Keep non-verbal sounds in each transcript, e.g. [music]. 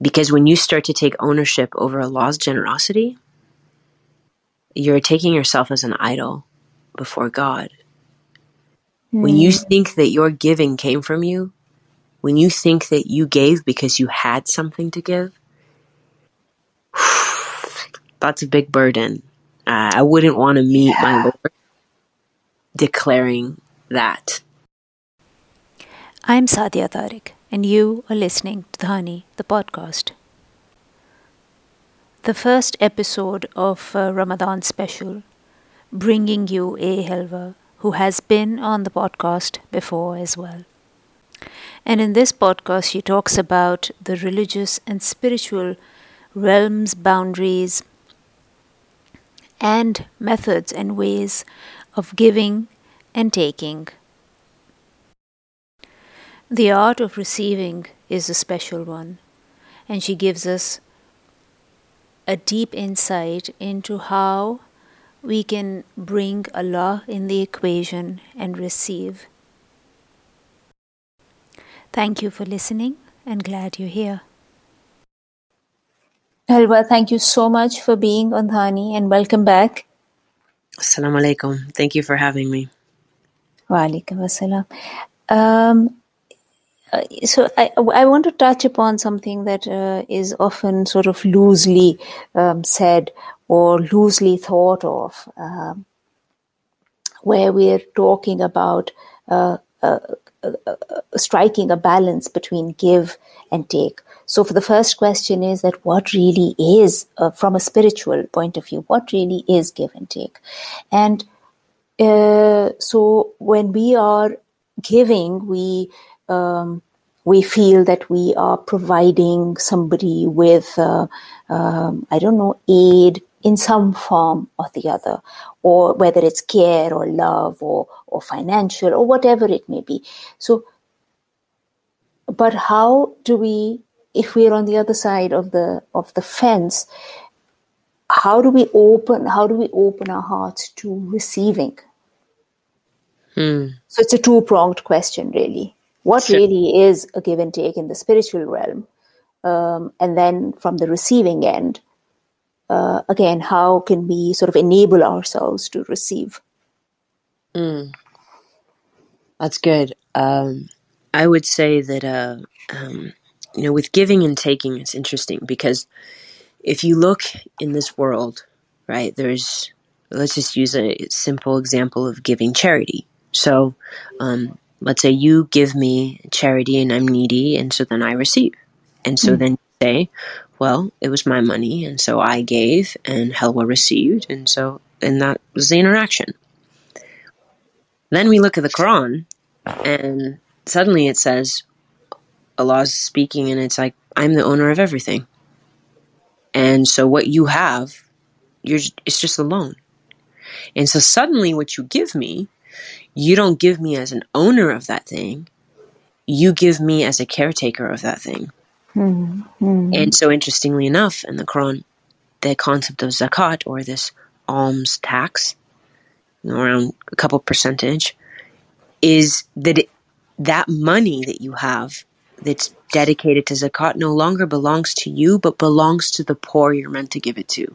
Because when you start to take ownership over Allah's generosity, you're taking yourself as an idol before God. Mm. When you hmm. think that your giving came from you, when you think that you gave because you had something to give, [sighs] that's a big burden. Uh, I wouldn't want to meet yeah. my Lord declaring that. I'm Sadia Tariq, and you are listening to Dhani, the podcast. The first episode of uh, Ramadan special, bringing you A. Helwa, who has been on the podcast before as well. And in this podcast, she talks about the religious and spiritual realms, boundaries, and methods and ways of giving and taking. The art of receiving is a special one, and she gives us a deep insight into how we can bring Allah in the equation and receive. Thank you for listening and glad you're here. Helwa, thank you so much for being on Dhani and welcome back. Assalamu alaikum. Thank you for having me. Wa alaikum assalam. Um, uh, so I, I want to touch upon something that uh, is often sort of loosely um, said or loosely thought of, um, where we're talking about uh, uh, uh, striking a balance between give and take. So, for the first question is that what really is, from a spiritual point of view, what really is give and take? And so, when we are giving, we um, we feel that we are providing somebody with, uh, um, I don't know, aid in some form or the other, or whether it's care or love or, or financial or whatever it may be. So, but how do we if we're on the other side of the of the fence how do we open how do we open our hearts to receiving hmm. so it's a two pronged question really what really is a give and take in the spiritual realm um, and then from the receiving end uh, again how can we sort of enable ourselves to receive mm. that's good um, i would say that uh, um, you know, with giving and taking, it's interesting because if you look in this world, right, there's, let's just use a simple example of giving charity. So, um, let's say you give me charity and I'm needy, and so then I receive. And so mm. then you say, well, it was my money, and so I gave, and Helwa received, and so, and that was the interaction. Then we look at the Quran, and suddenly it says, Allah's speaking and it's like, I'm the owner of everything. And so what you have, you're, it's just a loan. And so suddenly what you give me, you don't give me as an owner of that thing. You give me as a caretaker of that thing. Mm-hmm. And so interestingly enough, in the Quran, the concept of zakat or this alms tax, around a couple percentage, is that it, that money that you have that's dedicated to zakat no longer belongs to you, but belongs to the poor you're meant to give it to.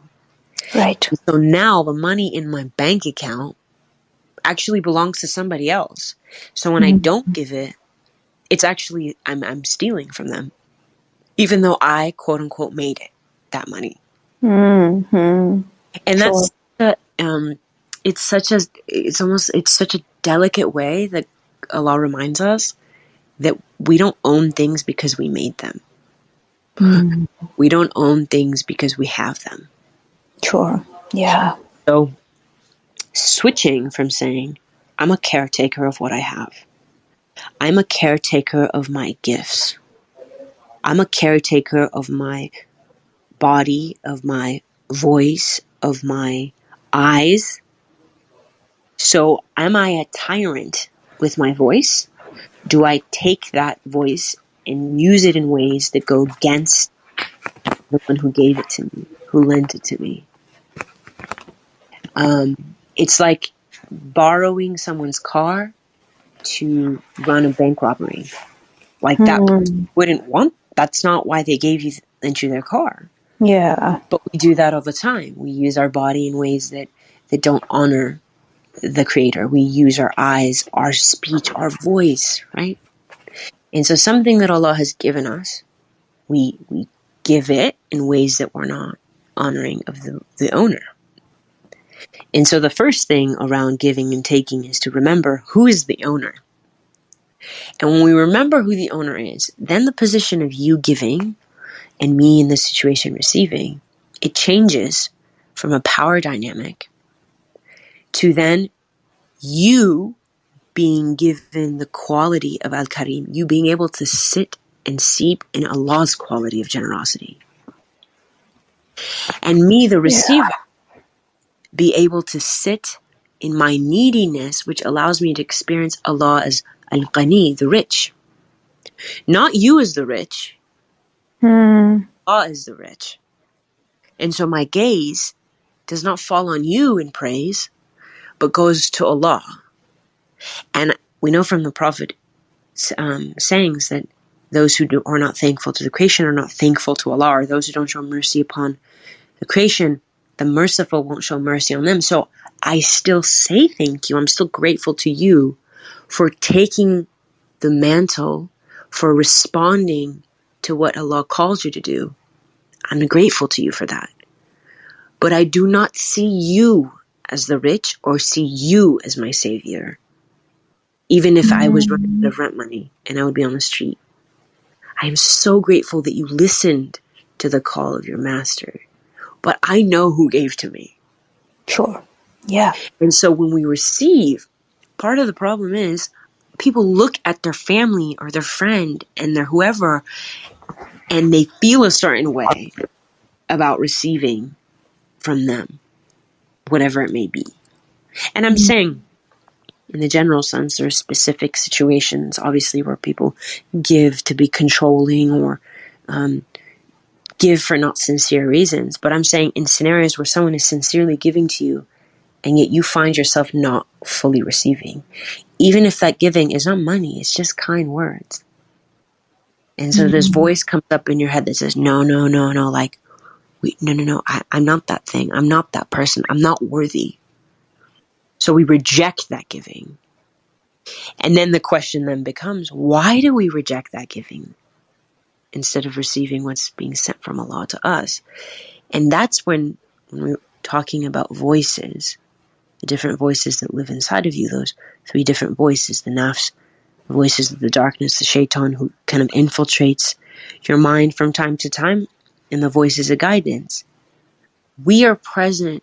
Right. So now the money in my bank account actually belongs to somebody else. So when mm-hmm. I don't give it, it's actually I'm I'm stealing from them, even though I quote unquote made it that money. Mm-hmm. And that's sure. um, it's such a it's almost it's such a delicate way that Allah reminds us that we don't own things because we made them. Mm. We don't own things because we have them. Sure. Yeah. So switching from saying, I'm a caretaker of what I have. I'm a caretaker of my gifts. I'm a caretaker of my body, of my voice, of my eyes. So am I a tyrant with my voice? do I take that voice and use it in ways that go against the one who gave it to me, who lent it to me? Um, it's like borrowing someone's car to run a bank robbery. Like that mm. wouldn't want. That's not why they gave you into their car. Yeah. But we do that all the time. We use our body in ways that, that don't honor the creator. We use our eyes, our speech, our voice, right? And so something that Allah has given us, we we give it in ways that we're not honoring of the, the owner. And so the first thing around giving and taking is to remember who is the owner. And when we remember who the owner is, then the position of you giving and me in the situation receiving, it changes from a power dynamic to then you being given the quality of Al Karim, you being able to sit and seep in Allah's quality of generosity. And me, the receiver, yeah. Be able to sit in my neediness, which allows me to experience Allah as Al Ghani, the rich. Not you as the rich, hmm. Allah is the rich. And so my gaze does not fall on you in praise, but goes to Allah. And we know from the Prophet um, sayings that those who do, are not thankful to the creation are not thankful to Allah, or those who don't show mercy upon the creation, the merciful won't show mercy on them. So I still say thank you. I'm still grateful to you for taking the mantle, for responding to what Allah calls you to do. I'm grateful to you for that. But I do not see you as the rich or see you as my savior. Even if I was running out of rent money and I would be on the street. I am so grateful that you listened to the call of your master. But I know who gave to me. Sure. Yeah. And so when we receive, part of the problem is people look at their family or their friend and their whoever and they feel a certain way about receiving from them, whatever it may be. And I'm mm-hmm. saying, in the general sense, there are specific situations, obviously, where people give to be controlling or um, give for not sincere reasons. But I'm saying in scenarios where someone is sincerely giving to you and yet you find yourself not fully receiving, even if that giving is not money, it's just kind words. And so mm-hmm. this voice comes up in your head that says, no, no, no, no, like, we, no, no, no, I, I'm not that thing. I'm not that person. I'm not worthy. So we reject that giving. And then the question then becomes, why do we reject that giving instead of receiving what's being sent from Allah to us? And that's when, when we're talking about voices, the different voices that live inside of you, those three different voices, the nafs, the voices of the darkness, the shaitan who kind of infiltrates your mind from time to time, and the voices of guidance. We are present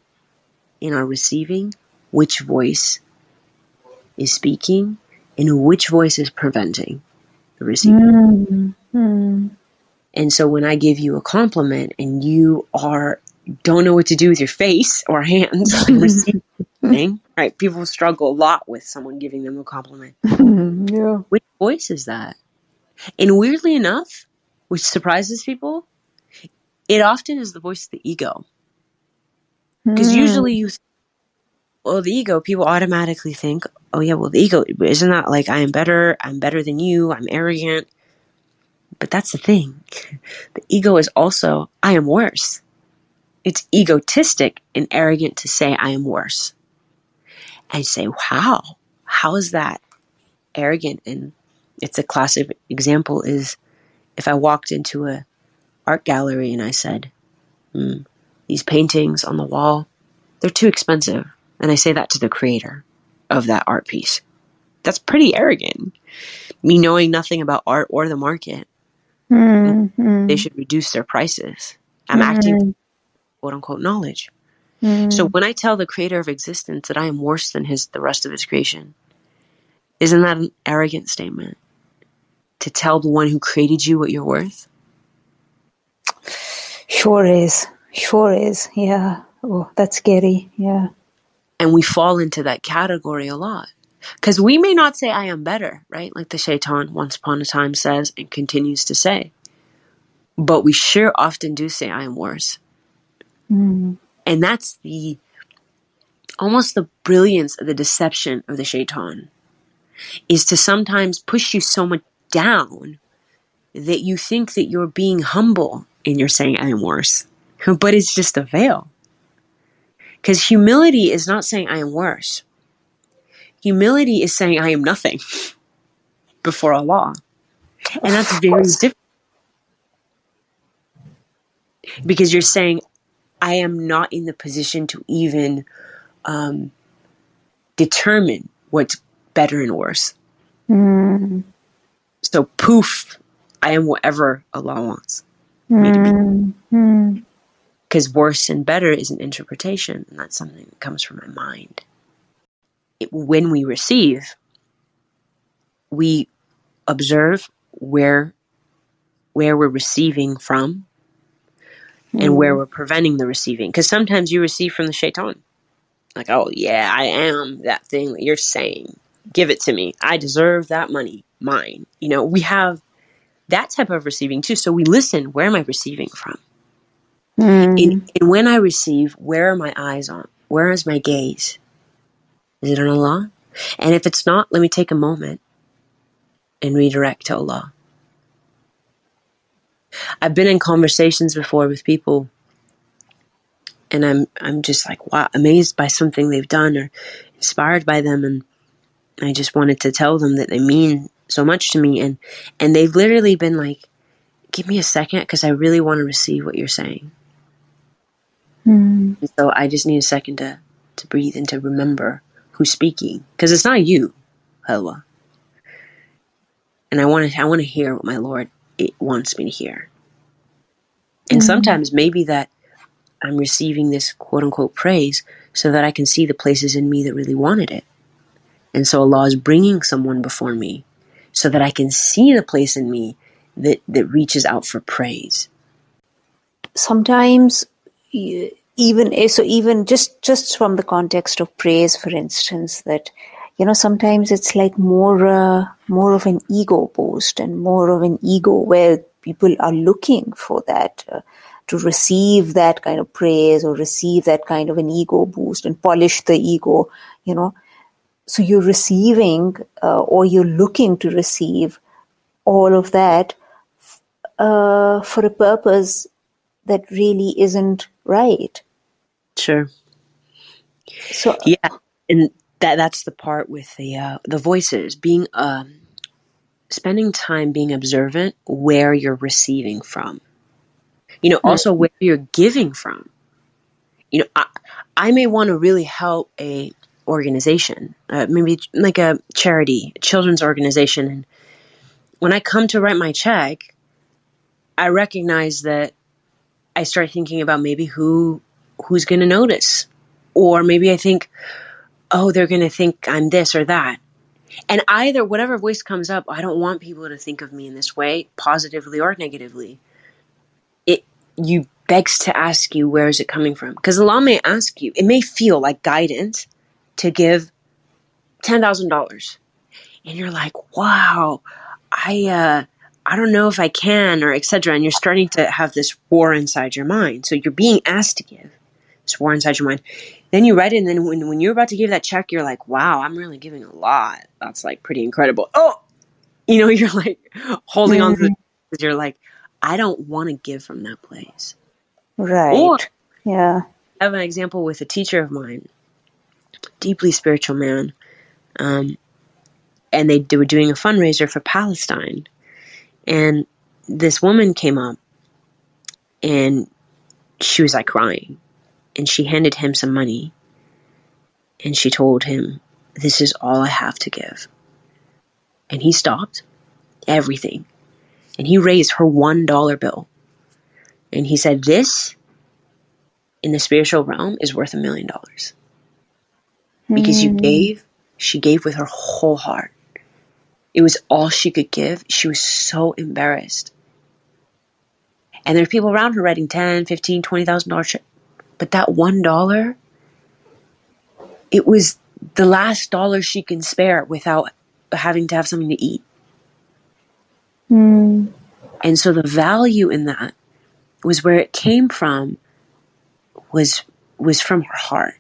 in our receiving which voice is speaking and which voice is preventing the receiving. Mm-hmm. And so when I give you a compliment and you are don't know what to do with your face or hands [laughs] right? People struggle a lot with someone giving them a compliment. [laughs] yeah. Which voice is that? And weirdly enough, which surprises people, it often is the voice of the ego. Because mm. usually you well, the ego, people automatically think, oh yeah, well, the ego, isn't that like I am better, I'm better than you, I'm arrogant. But that's the thing. The ego is also, I am worse. It's egotistic and arrogant to say I am worse. And say, how? How is that arrogant? And it's a classic example is if I walked into a art gallery and I said, hmm, these paintings on the wall, they're too expensive. And I say that to the creator of that art piece. That's pretty arrogant. Me knowing nothing about art or the market. Mm-hmm. They should reduce their prices. I'm mm-hmm. acting quote unquote knowledge. Mm-hmm. So when I tell the creator of existence that I am worse than his the rest of his creation, isn't that an arrogant statement? To tell the one who created you what you're worth? Sure is. Sure is. Yeah. Oh, that's scary. Yeah. And we fall into that category a lot. Because we may not say, I am better, right? Like the shaitan once upon a time says and continues to say. But we sure often do say, I am worse. Mm. And that's the almost the brilliance of the deception of the shaitan is to sometimes push you so much down that you think that you're being humble and you're saying I am worse. But it's just a veil. Because humility is not saying I am worse. Humility is saying I am nothing before Allah. And that's very different. Because you're saying I am not in the position to even um, determine what's better and worse. Mm. So poof, I am whatever Allah wants me to be. Mm. Because worse and better is an interpretation, and that's something that comes from my mind. When we receive, we observe where where we're receiving from and where we're preventing the receiving. Because sometimes you receive from the shaitan. Like, oh, yeah, I am that thing that you're saying. Give it to me. I deserve that money. Mine. You know, we have that type of receiving too. So we listen. Where am I receiving from? Mm. And, and when I receive, where are my eyes on? Where is my gaze? Is it on Allah? And if it's not, let me take a moment and redirect to Allah. I've been in conversations before with people and I'm I'm just like wow amazed by something they've done or inspired by them and I just wanted to tell them that they mean so much to me and and they've literally been like give me a second because I really want to receive what you're saying. Mm. So I just need a second to to breathe and to remember who's speaking because it's not you, Allah. And I want to I want to hear what my Lord it wants me to hear. And mm-hmm. sometimes maybe that I'm receiving this quote unquote praise so that I can see the places in me that really wanted it. And so Allah is bringing someone before me so that I can see the place in me that, that reaches out for praise. sometimes you- even eh, so even just just from the context of praise for instance that you know sometimes it's like more uh, more of an ego boost and more of an ego where people are looking for that uh, to receive that kind of praise or receive that kind of an ego boost and polish the ego you know. So you're receiving uh, or you're looking to receive all of that uh, for a purpose that really isn't right. Sure. So Yeah. And that that's the part with the uh, the voices being um spending time being observant where you're receiving from. You know, also where you're giving from. You know, I, I may want to really help a organization, uh, maybe like a charity, a children's organization, and when I come to write my check, I recognize that I start thinking about maybe who who's going to notice, or maybe I think, oh, they're going to think I'm this or that. And either whatever voice comes up, I don't want people to think of me in this way, positively or negatively. It you begs to ask you where is it coming from? Because Allah may ask you, it may feel like guidance to give ten thousand dollars, and you're like, wow, I uh, I don't know if I can, or etc. And you're starting to have this war inside your mind. So you're being asked to give this war inside your mind. Then you write it, and then when, when you're about to give that check, you're like, wow, I'm really giving a lot. That's like pretty incredible. Oh, you know, [laughs] you're like holding on to the, because you're like, I don't want to give from that place. right, Or yeah, I have an example with a teacher of mine, deeply spiritual man, um, and they, they were doing a fundraiser for Palestine, and this woman came up, and she was like crying, and she handed him some money, and she told him, "This is all I have to give," and he stopped everything, and he raised her one dollar bill, and he said, "This." In the spiritual realm, is worth a million dollars. Because you hmm. gave, she gave with her whole heart. It was all she could give. She was so embarrassed. And there were people around her writing ten, fifteen, twenty thousand dollars check. But that one dollar, it was the last dollar she can spare without having to have something to eat. mm, And so the value in that was where it came from was was from her heart.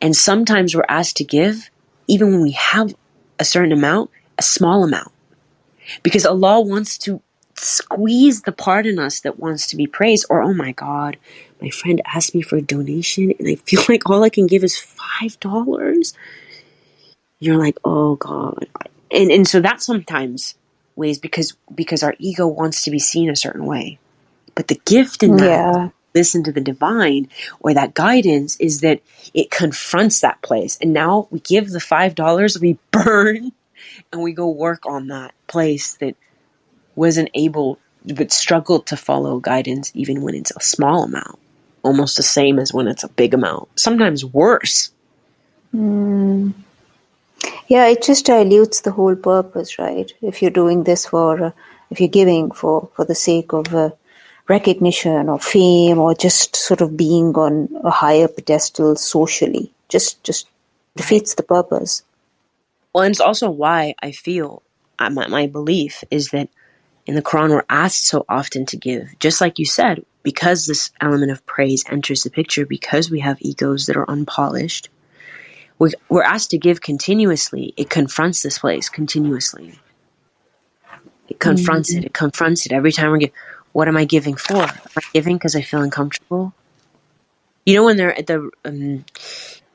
And sometimes we're asked to give even when we have a certain amount, a small amount. Because Allah wants to squeeze the part in us that wants to be praised or oh my god my friend asked me for a donation and i feel [laughs] like all i can give is five dollars you're like oh god and and so that sometimes ways because because our ego wants to be seen a certain way but the gift in that yeah. Listen to the divine or that guidance is that it confronts that place. And now we give the five dollars we [laughs] burn and we go work on that place that wasn't able but struggled to follow guidance even when it's a small amount almost the same as when it's a big amount sometimes worse. Mm. yeah it just dilutes the whole purpose right? If you're doing this for uh, if you're giving for for the sake of uh, recognition or fame or just sort of being on a higher pedestal socially just just defeats the purpose well and it's also why i feel uh, my, my belief is that in the Quran we're asked so often to give. Just like you said, because this element of praise enters the picture, because we have egos that are unpolished, we're, we're asked to give continuously. It confronts this place continuously. It confronts mm-hmm. it. It confronts it every time we give. What am I giving for? Am I giving because I feel uncomfortable? You know, when they're at the um,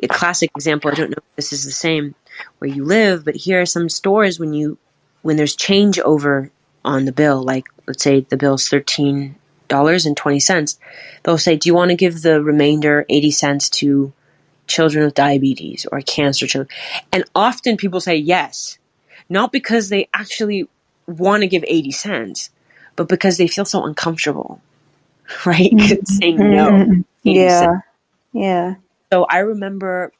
classic example, I don't know if this is the same where you live, but here are some stores when you when there's changeover on the bill, like let's say the bill's thirteen dollars and twenty cents, they'll say, "Do you want to give the remainder eighty cents to children with diabetes or cancer children?" And often people say yes, not because they actually want to give eighty cents, but because they feel so uncomfortable, [laughs] right? [laughs] Mm-hmm. Saying no. Mm-hmm. Yeah, yeah. So I remember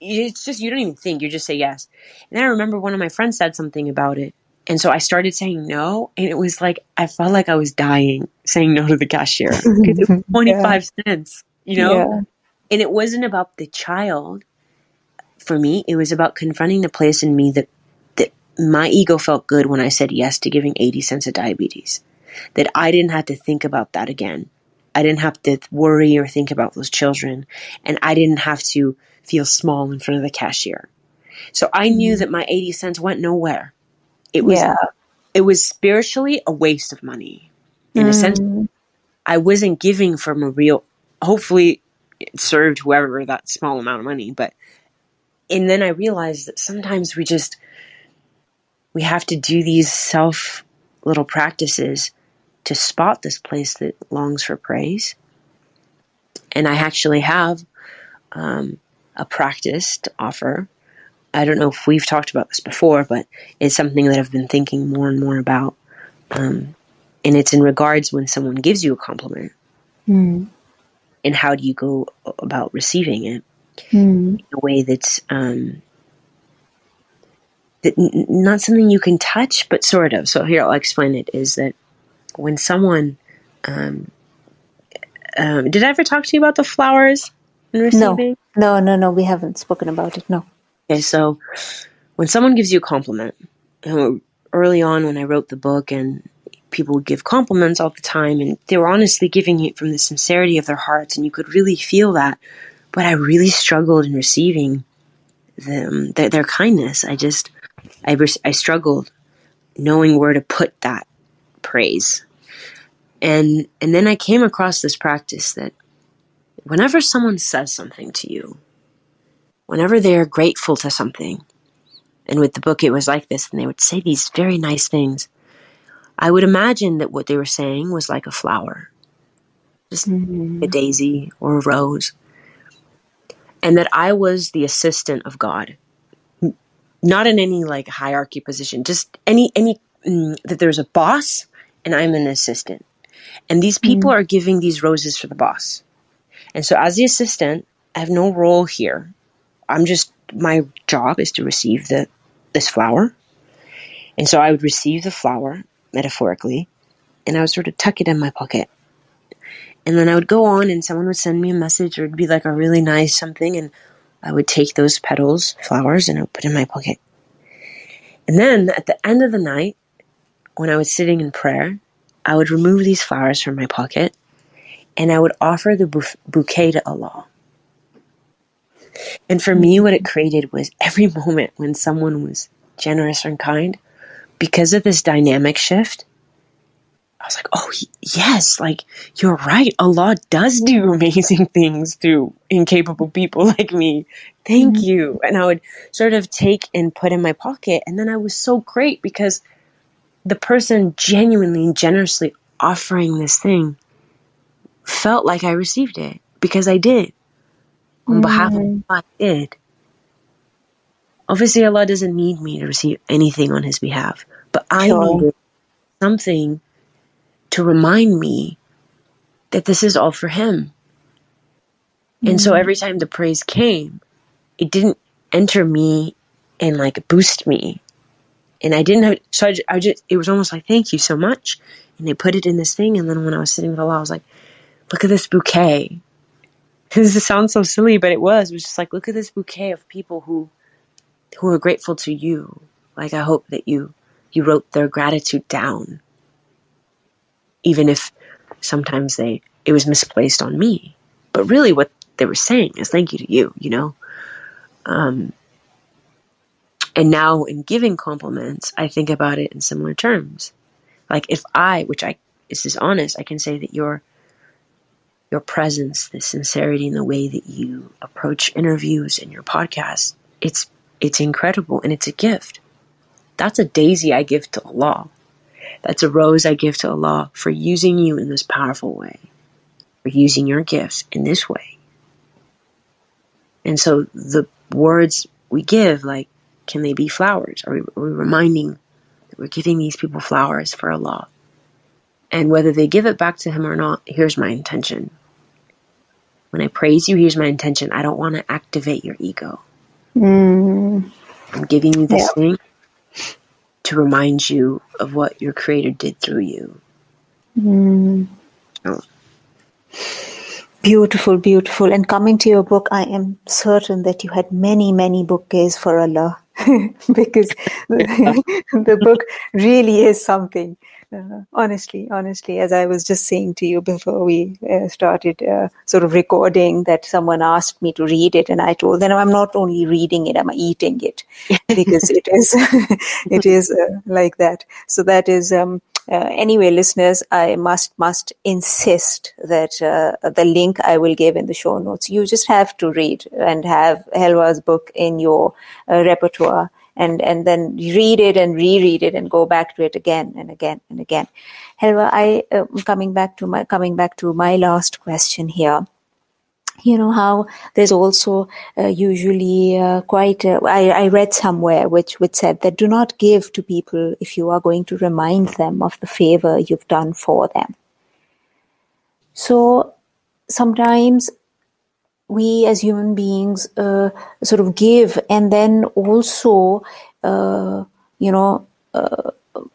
it's just you don't even think you just say yes and i remember one of my friends said something about it and so I started saying no, and it was like I felt like I was dying saying no to the cashier because [laughs] it was 25 yeah. cents, you know? Yeah. And it wasn't about the child. For me, it was about confronting the place in me that my ego felt good when I said yes to giving 80 cents of diabetes. That I didn't have to think about that again. I didn't have to worry or think about those children, and I didn't have to feel small in front of the cashier. So I knew mm-hmm. that my 80 cents went nowhere it was yeah. it was spiritually a waste of money. In mm. a sense, I wasn't giving from a real. Hopefully, it served whoever that small amount of money. But and then I realized that sometimes we just we have to do these self little practices to spot this place that longs for praise. And I actually have um, a practice to offer I don't know if we've talked about this before, but it's something that I've been thinking more and more about. Um, and it's in regards when someone gives you a compliment. Mm. And how do you go about receiving it mm. in a way that's um, not something you can touch, but sort of. So here I'll explain it. Is that when someone um, um, did I ever talk to you about the flowers and receiving? No, no, no, no. We haven't spoken about it. No. Okay, so when someone gives you a compliment, early on when I wrote the book and people would give compliments all the time and they were honestly giving it from the sincerity of their hearts and you could really feel that. But I really struggled in receiving them, their, their kindness. I just, I, I struggled knowing where to put that praise. And, and then I came across this practice that whenever someone says something to you, whenever they're grateful to something, and with the book it was like this, and they would say these very nice things, I would imagine that what they were saying was like a flower, just mm-hmm. a daisy or a rose, and that I was the assistant of God, not in any like hierarchy position, just any any mm, that there's a boss and I'm an assistant, and these people mm-hmm. are giving these roses for the boss, and so as the assistant, I have no role here I'm just my job is to receive the this flower. And so I would receive the flower metaphorically and I would sort of tuck it in my pocket. And then I would go on and someone would send me a message or it'd be like a really nice something and I would take those petals, flowers, and I would put in my pocket. And then at the end of the night, when I was sitting in prayer, I would remove these flowers from my pocket and I would offer the bouquet to Allah. And for me, what it created was every [laughs] moment when someone was generous and kind, because of this dynamic shift, I was like, oh, yes, like you're right. Allah does do [laughs] amazing things through incapable people [laughs] like me. Thank mm-hmm. you. And I would sort of take and put in my pocket. And then I was so great because the person genuinely and generously offering this thing felt like I received it because I did. On mm-hmm. behalf of Allah, I did. Obviously, Allah doesn't need me to receive anything on His behalf, but I sure. needed something to remind me that this is all for him. Mm-hmm. And so mm-hmm. every time the praise came, it didn't enter me and like boost me. And I didn't have, so I, I just, it was almost like, thank you so much. And they put it in this thing. And then when I was sitting with Allah, I was like, look at this bouquet. [laughs] This sounds so silly, but it was. It was just like, look at this bouquet of people who, who are grateful to you. Like, I hope that you, you wrote their gratitude down even if sometimes they it was misplaced on me. But really, what they were saying is thank you to you, you know. Um, and now in giving compliments, I think about it in similar terms. Like if I, which I this is honest, I can say that your your presence, the sincerity in the way that you approach interviews and your podcast, it's it's incredible and it's a gift. That's a daisy I give to Allah. That's a rose I give to Allah for using you in this powerful way, for using your gifts in this way. And so the words we give, like, can they be flowers? Are we, are we reminding that we're giving these people flowers for Allah? And whether they give it back to Him or not, here's my intention. When I praise you, here's my intention. I don't want to activate your ego. Mm. I'm giving you this yeah. thing to remind you of what your creator did through you. Mm. Oh. Beautiful, beautiful. And coming to your book, I am certain that you had many, many bouquets for Allah [laughs] because [laughs] the, [laughs] the book really is something. Uh, honestly, honestly, as I was just saying to you before we uh, started uh, sort of recording, that someone asked me to read it, and I told them I'm not only reading it, I'm eating it [laughs] because it is [laughs] it is uh, like that. So that is. Um, uh, anyway, listeners, I must must insist that uh, the link I will give in the show notes. You just have to read and have Helwa's book in your repertoire and and then read it and reread it and go back to it again and again and again. Helwa, I uh, coming back to my coming back to my last question here you know how there's also uh, usually uh, quite uh, I, I, read somewhere which which said that do not give to people if you are going to remind them of the favor you've done for them so sometimes we as human beings uh, sort of give and then also uh, you know uh,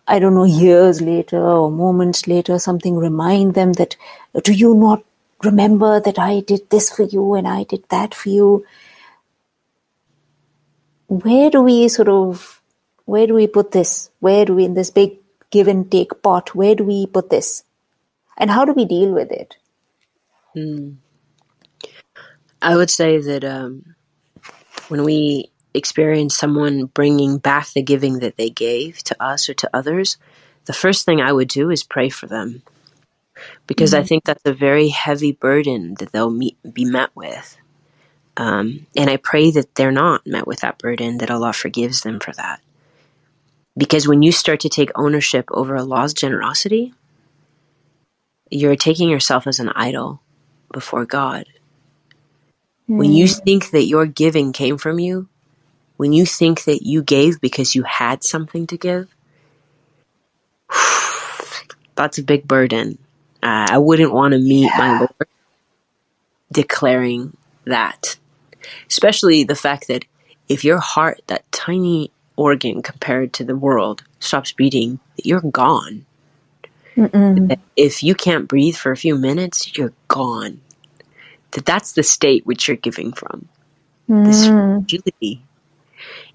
i don't know years later or moments later something remind them that do you not remember that i did this for you and i did that for you? Where do we sort of where do we put this? Where do we in this big give and take pot where do we put this? And how do we deal with it? Mm. I would say that um, when we experience someone bringing back the giving that they gave to us or to others, the first thing I would do is pray for them. Because mm-hmm. I think that's a very heavy burden that they'll meet, be met with. Um, and I pray that they're not met with that burden, that Allah forgives them for that. Because when you start to take ownership over Allah's generosity, you're taking yourself as an idol before God. When you hmm. think that your giving came from you, when you think that you gave because you had something to give, [sighs] that's a big burden. Uh, I wouldn't want to meet yeah. my Lord declaring that. Especially the fact that if your heart, that tiny organ compared to the world, stops beating, you're gone. If you can't breathe for a few minutes, you're gone that that's the state which you're giving from. Mm. This fragility.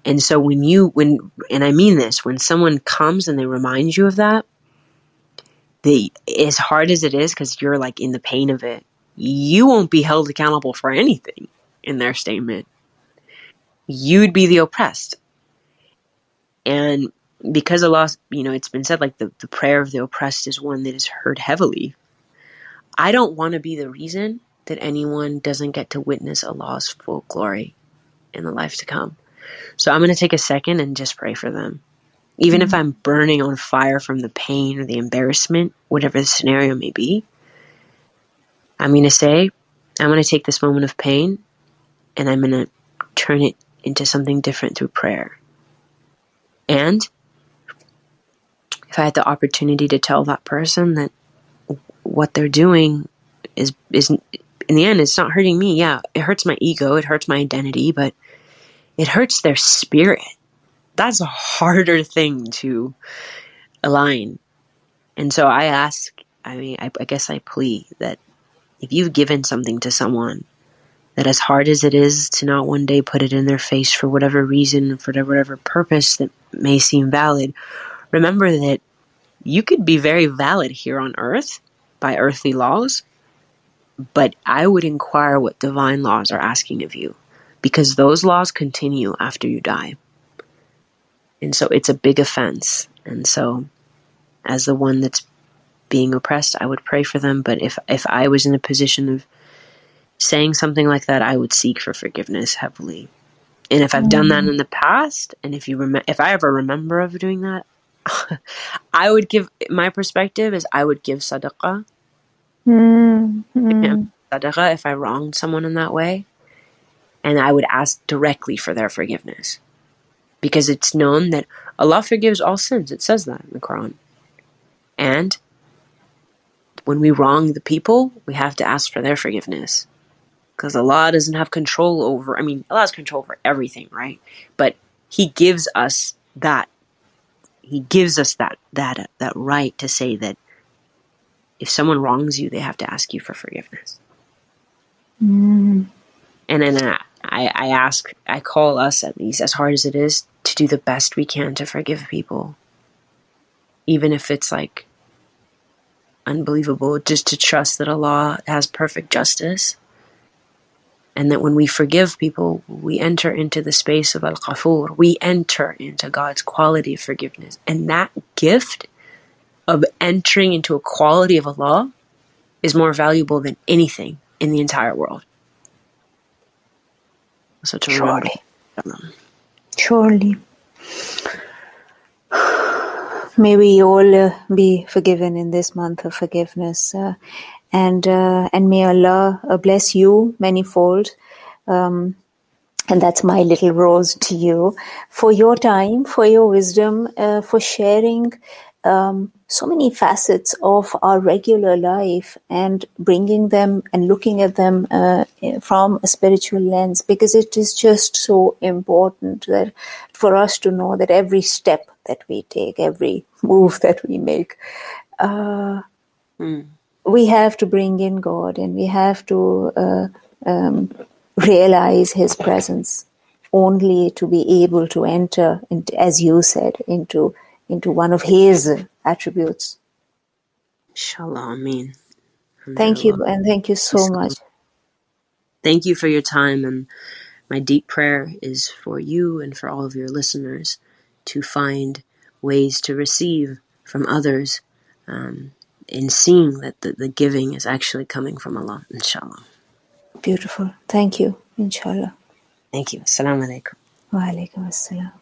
And so when you when and I mean this, when someone comes and they remind you of that, they as hard as it is because you're like in the pain of it, you won't be held accountable for anything in their statement. You'd be the oppressed. And because Allah, you know, it's been said like the, the prayer of the oppressed is one that is heard heavily. I don't want to be the reason that anyone doesn't get to witness Allah's full glory in the life to come. So I'm going to take a second and just pray for them. Even mm-hmm. if I'm burning on fire from the pain or the embarrassment, whatever the scenario may be, I'm going to say, I'm going to take this moment of pain and I'm going to turn it into something different through prayer. And if I had the opportunity to tell that person that what they're doing is is in the end it's not hurting me. Yeah, it hurts my ego, it hurts my identity, but it hurts their spirit. That's a harder thing to align. And so I ask, I mean, I, I guess I plea that if you've given something to someone that as hard as it is to not one day put it in their face for whatever reason, for whatever purpose that may seem valid, remember that you could be very valid here on earth by earthly laws, but I would inquire what divine laws are asking of you because those laws continue after you die. And so it's a big offense. And so, as the one that's being oppressed, I would pray for them. But if, if I was in a position of saying something like that, I would seek for forgiveness heavily. And if I've done that mm. in the past, and if you rem- if I ever remember of doing that, [laughs] I would give my perspective is I would give sadaqah. Mm-hmm. If I wronged someone in that way, and I would ask directly for their forgiveness, because it's known that Allah forgives all sins. It says that in the Quran, and when we wrong the people, we have to ask for their forgiveness, because Allah doesn't have control over. I mean, Allah has control over everything, right? But He gives us that he gives us that that that right to say that if someone wrongs you, they have to ask you for forgiveness. Mm. And then I, I ask, I call us at least, as hard as it is, to do the best we can to forgive people, even if it's like unbelievable. Just to trust that Allah has perfect justice and that when we forgive people, we enter into the space of Al Ghafur. We enter into God's quality of forgiveness. And that gift of entering into a quality of Allah is more valuable than anything in the entire world. So to Surely. remember. Surely. May we all uh, be forgiven in this month of forgiveness. Uh, and uh, and may Allah uh, bless you manifold. Um, and that's my little rose to you for your time, for your wisdom, uh, for sharing um, so many facets of our regular life and bringing them and looking at them uh, from a spiritual lens because it is just so important that for us to know that every step that we take, every move [laughs] that we make, uh, mm we have to bring in God and we have to uh, um, realize His presence only to be able to enter, into, as you said, into into one of His attributes. Inshallah, Ameen. Thank you, and thank you so much. Thank you for your time, and my deep prayer is for you and for all of your listeners to find ways to receive from others um, in seeing that the, the giving is actually coming from Allah, inshallah. Beautiful. Thank you, inshallah. Thank you. Assalamu alaikum. Wa alaikum assalam.